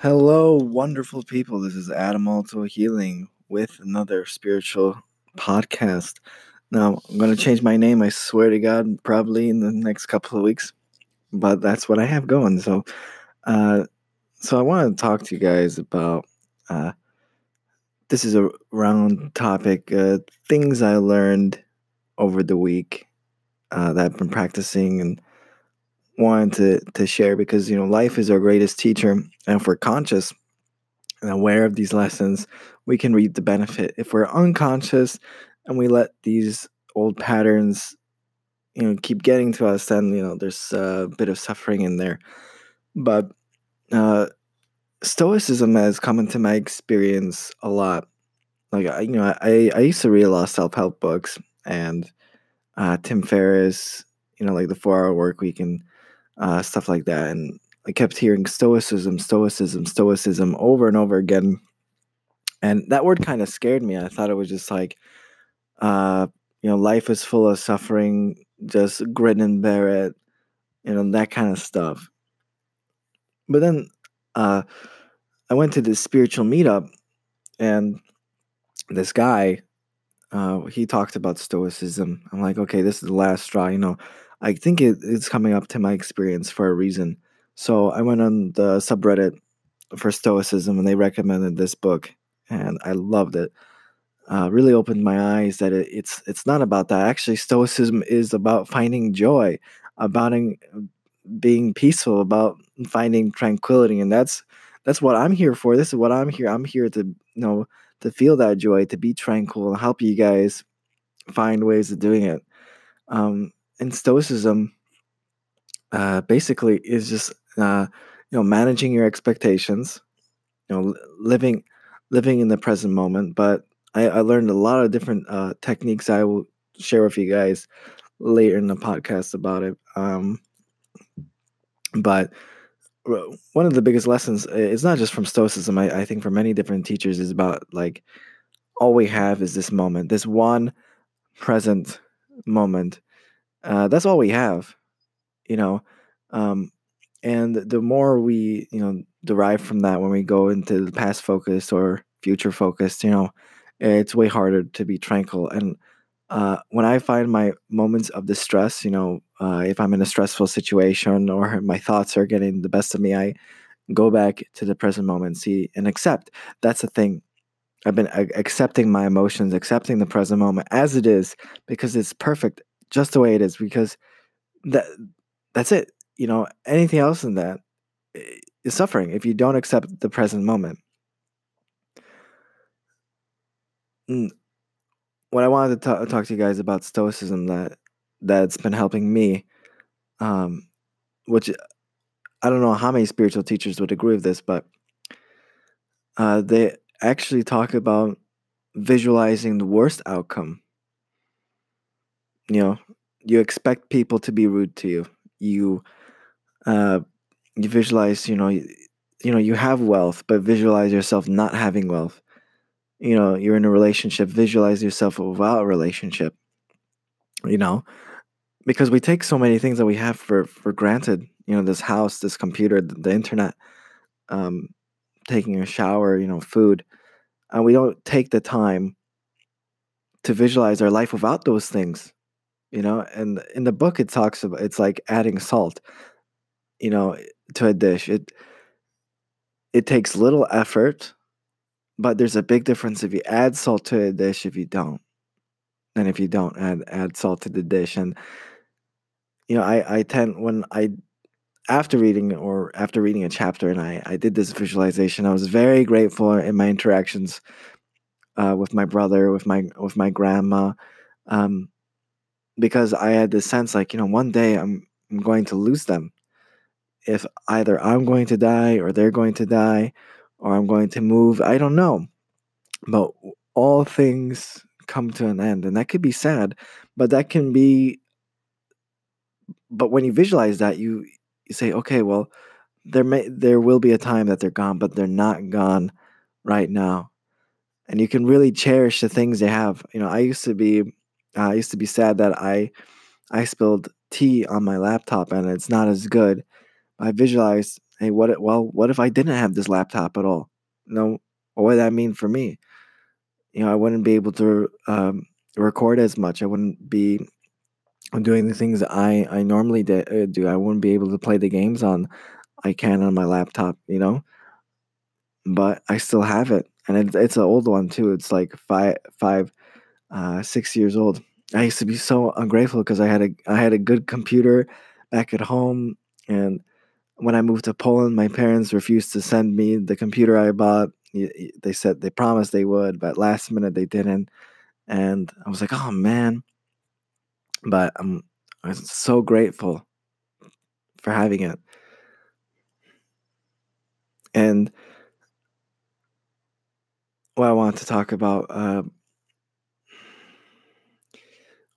Hello, wonderful people. This is Adam Alto Healing with another spiritual podcast. Now, I'm going to change my name, I swear to God, probably in the next couple of weeks, but that's what I have going. So, uh, so I want to talk to you guys about uh, this is a round topic, uh, things I learned over the week uh, that I've been practicing and wanted to, to share because, you know, life is our greatest teacher. And if we're conscious and aware of these lessons, we can reap the benefit. If we're unconscious and we let these old patterns, you know, keep getting to us, then, you know, there's a bit of suffering in there. But uh, Stoicism has come into my experience a lot. Like, you know, I, I used to read a lot of self help books and uh, Tim Ferriss, you know, like the four hour work week and uh, stuff like that. And I kept hearing stoicism, stoicism, stoicism over and over again. And that word kind of scared me. I thought it was just like, uh, you know, life is full of suffering, just grin and bear it, you know, that kind of stuff. But then uh, I went to this spiritual meetup, and this guy, uh, he talked about stoicism. I'm like, okay, this is the last straw, you know. I think it, it's coming up to my experience for a reason. So I went on the subreddit for Stoicism and they recommended this book, and I loved it. Uh, really opened my eyes that it, it's it's not about that. Actually, Stoicism is about finding joy, about being peaceful, about finding tranquility, and that's that's what I'm here for. This is what I'm here. I'm here to you know to feel that joy, to be tranquil, and help you guys find ways of doing it. Um, and stoicism uh, basically is just uh, you know managing your expectations you know living living in the present moment. But i, I learned a lot of different uh, techniques. I will share with you guys later in the podcast about it um, but one of the biggest lessons it's not just from stoicism. I, I think for many different teachers is about like all we have is this moment this one present moment uh, that's all we have, you know. Um, and the more we, you know, derive from that when we go into the past focus or future focused, you know, it's way harder to be tranquil. And uh, when I find my moments of distress, you know, uh, if I'm in a stressful situation or my thoughts are getting the best of me, I go back to the present moment, see, and accept. That's the thing. I've been accepting my emotions, accepting the present moment as it is because it's perfect just the way it is because that that's it. You know, anything else than that is suffering if you don't accept the present moment. What I wanted to talk to you guys about stoicism that that's been helping me, um, which I don't know how many spiritual teachers would agree with this, but uh, they actually talk about visualizing the worst outcome you know you expect people to be rude to you. You uh you visualize you know you, you know you have wealth but visualize yourself not having wealth. You know you're in a relationship visualize yourself without a relationship you know? Because we take so many things that we have for for granted you know this house this computer the, the internet um taking a shower you know food and we don't take the time to visualize our life without those things you know and in the book it talks about it's like adding salt you know to a dish. It it takes little effort but there's a big difference if you add salt to a dish if you don't and if you don't add add salt to the dish. And you know i i tend when i after reading or after reading a chapter and i i did this visualization i was very grateful in my interactions uh, with my brother with my with my grandma. Um, because I had this sense like, you know, one day I'm, I'm going to lose them. If either I'm going to die or they're going to die or I'm going to move, I don't know. But all things come to an end and that could be sad, but that can be but when you visualize that you you say, okay, well, there may there will be a time that they're gone, but they're not gone right now. And you can really cherish the things they have. You know, I used to be uh, I used to be sad that I I spilled tea on my laptop and it's not as good. I visualized hey, what? Well, what if I didn't have this laptop at all? Know, what would that mean for me? You know, I wouldn't be able to um, record as much. I wouldn't be doing the things that I I normally de- uh, do. I wouldn't be able to play the games on I can on my laptop. You know, but I still have it, and it's it's an old one too. It's like five five uh, six years old. I used to be so ungrateful because I had a I had a good computer back at home, and when I moved to Poland, my parents refused to send me the computer I bought. They said they promised they would, but last minute they didn't, and I was like, oh man. But I'm I'm so grateful for having it, and what I want to talk about. Uh,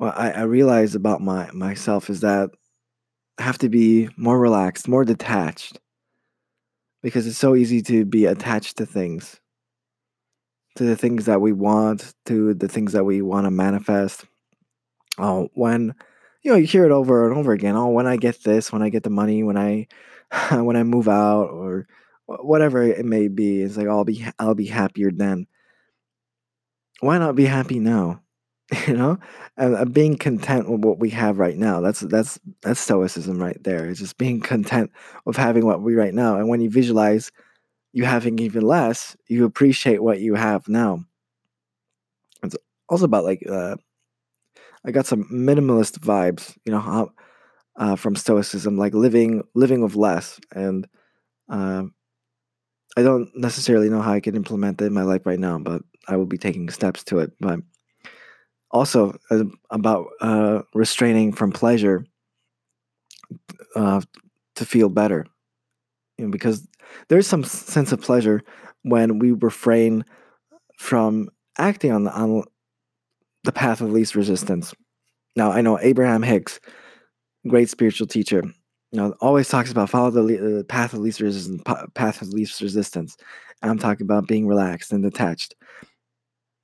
what I, I about my myself is that I have to be more relaxed, more detached, because it's so easy to be attached to things, to the things that we want, to the things that we want to manifest. Oh, when you know you hear it over and over again. Oh, when I get this, when I get the money, when I when I move out, or whatever it may be, it's like I'll be I'll be happier then. Why not be happy now? you know? And being content with what we have right now that's that's that's stoicism right there it's just being content with having what we right now. And when you visualize you having even less you appreciate what you have now. It's also about like uh, i got some minimalist vibes you know how, uh, from stoicism like living living with less. And uh, i don't necessarily know how i can implement it in my life right now but i will be taking steps to it but also uh, about uh, restraining from pleasure uh, to feel better. You know, because there's some sense of pleasure when we refrain from acting on the, on the path of least resistance. Now i know abraham hicks great spiritual teacher you know always talks about follow the uh, path of least resistance path of least resistance. And i'm talking about being relaxed and detached.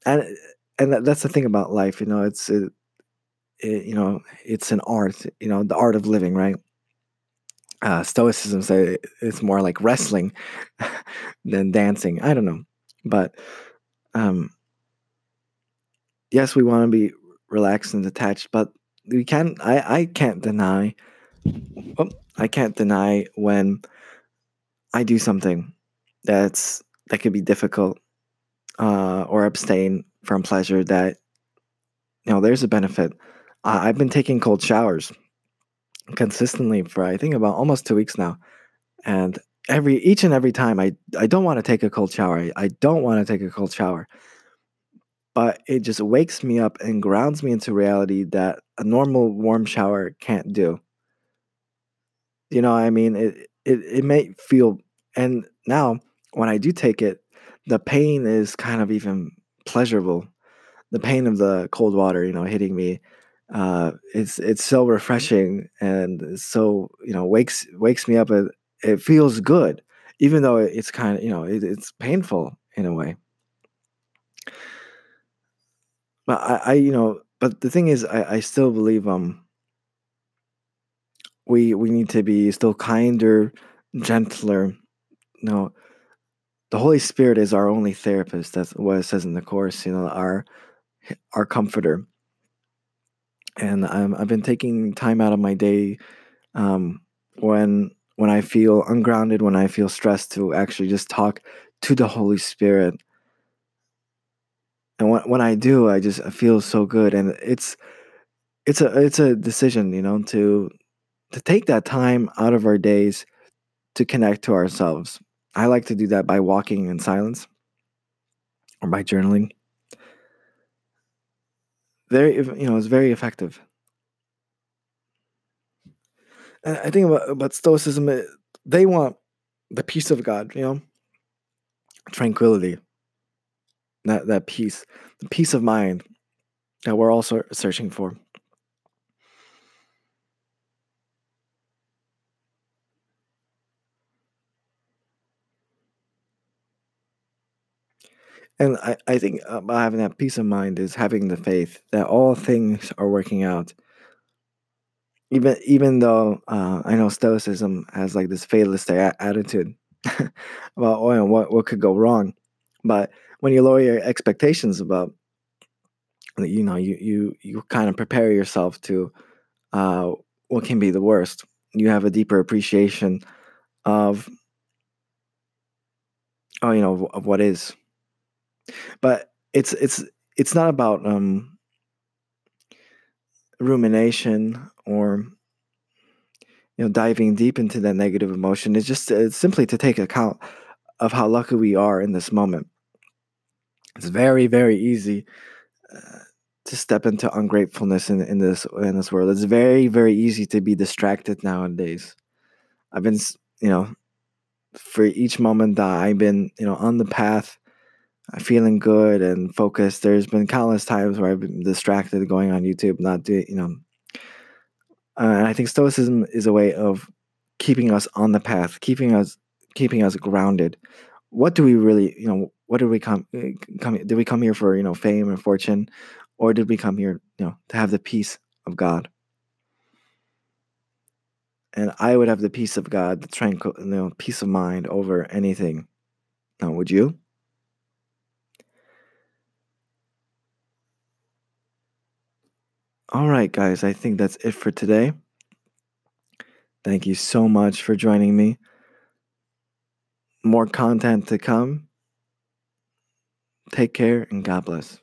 And and that, that's the thing about life you know it's it, it, you know it's an art you know the art of living right? Uh, stoicism say it's more like wrestling than dancing i don't know but um yes we want to be relaxed and detached but we can't i i can't deny oh, i can't deny when i do something that's that could be difficult uh, or abstain from pleasure that you know there's a benefit. I, i've been taking cold showers consistently for i think about almost two weeks now. And every each and every time i i don't want to take a cold shower. I, I don't want to take a cold shower. But it just wakes me up and grounds me into reality that a normal warm shower can't do. You know i mean? It it, it may feel and now when i do take it the pain is kind of even pleasurable. The pain of the cold water, you know, hitting me, uh, it's it's so refreshing and so you know wakes wakes me up. And it feels good, even though it's kind of you know it, it's painful in a way. But I, I, you know, but the thing is, I, I still believe um we we need to be still kinder, gentler. You know, the Holy Spirit is our only therapist. That's what it says in the course. You know, our our comforter. And I'm, I've been taking time out of my day um, when when I feel ungrounded, when I feel stressed, to actually just talk to the Holy Spirit. And when when I do, I just I feel so good, and it's it's a it's a decision, you know, to to take that time out of our days to connect to ourselves I like to do that by walking in silence or by journaling. Very, you know, it's very effective. And I think about, about Stoicism, they want the peace of God, you know, tranquility, that, that peace, the peace of mind that we're also searching for. And I, I think about having that peace of mind is having the faith that all things are working out. Even even though uh, I know Stoicism has like this fatalistic attitude about oh, what what could go wrong, but when you lower your expectations about you know you you you kind of prepare yourself to uh, what can be the worst. You have a deeper appreciation of oh you know of what is, but it's it's it's not about um, rumination or you know diving deep into that negative emotion. It's just it's simply to take account of how lucky we are in this moment. It's very very easy uh, to step into ungratefulness in, in this in this world. It's very very easy to be distracted nowadays. I've been you know for each moment that i've been you know on the path uh, feeling good and focused there's been countless times where i've been distracted going on youtube not doing you know uh, I think Stoicism is a way of keeping us on the path, keeping us keeping us grounded. What do we really, you know, what did we come eh, come did we come here for, you know, fame and fortune or did we come here, you know, to have the peace of God? And I would have the peace of God, the tranquil, you know, peace of mind over anything. Now, would you? All right, guys, I think that's it for today. Thank you so much for joining me. More content to come. Take care and God bless.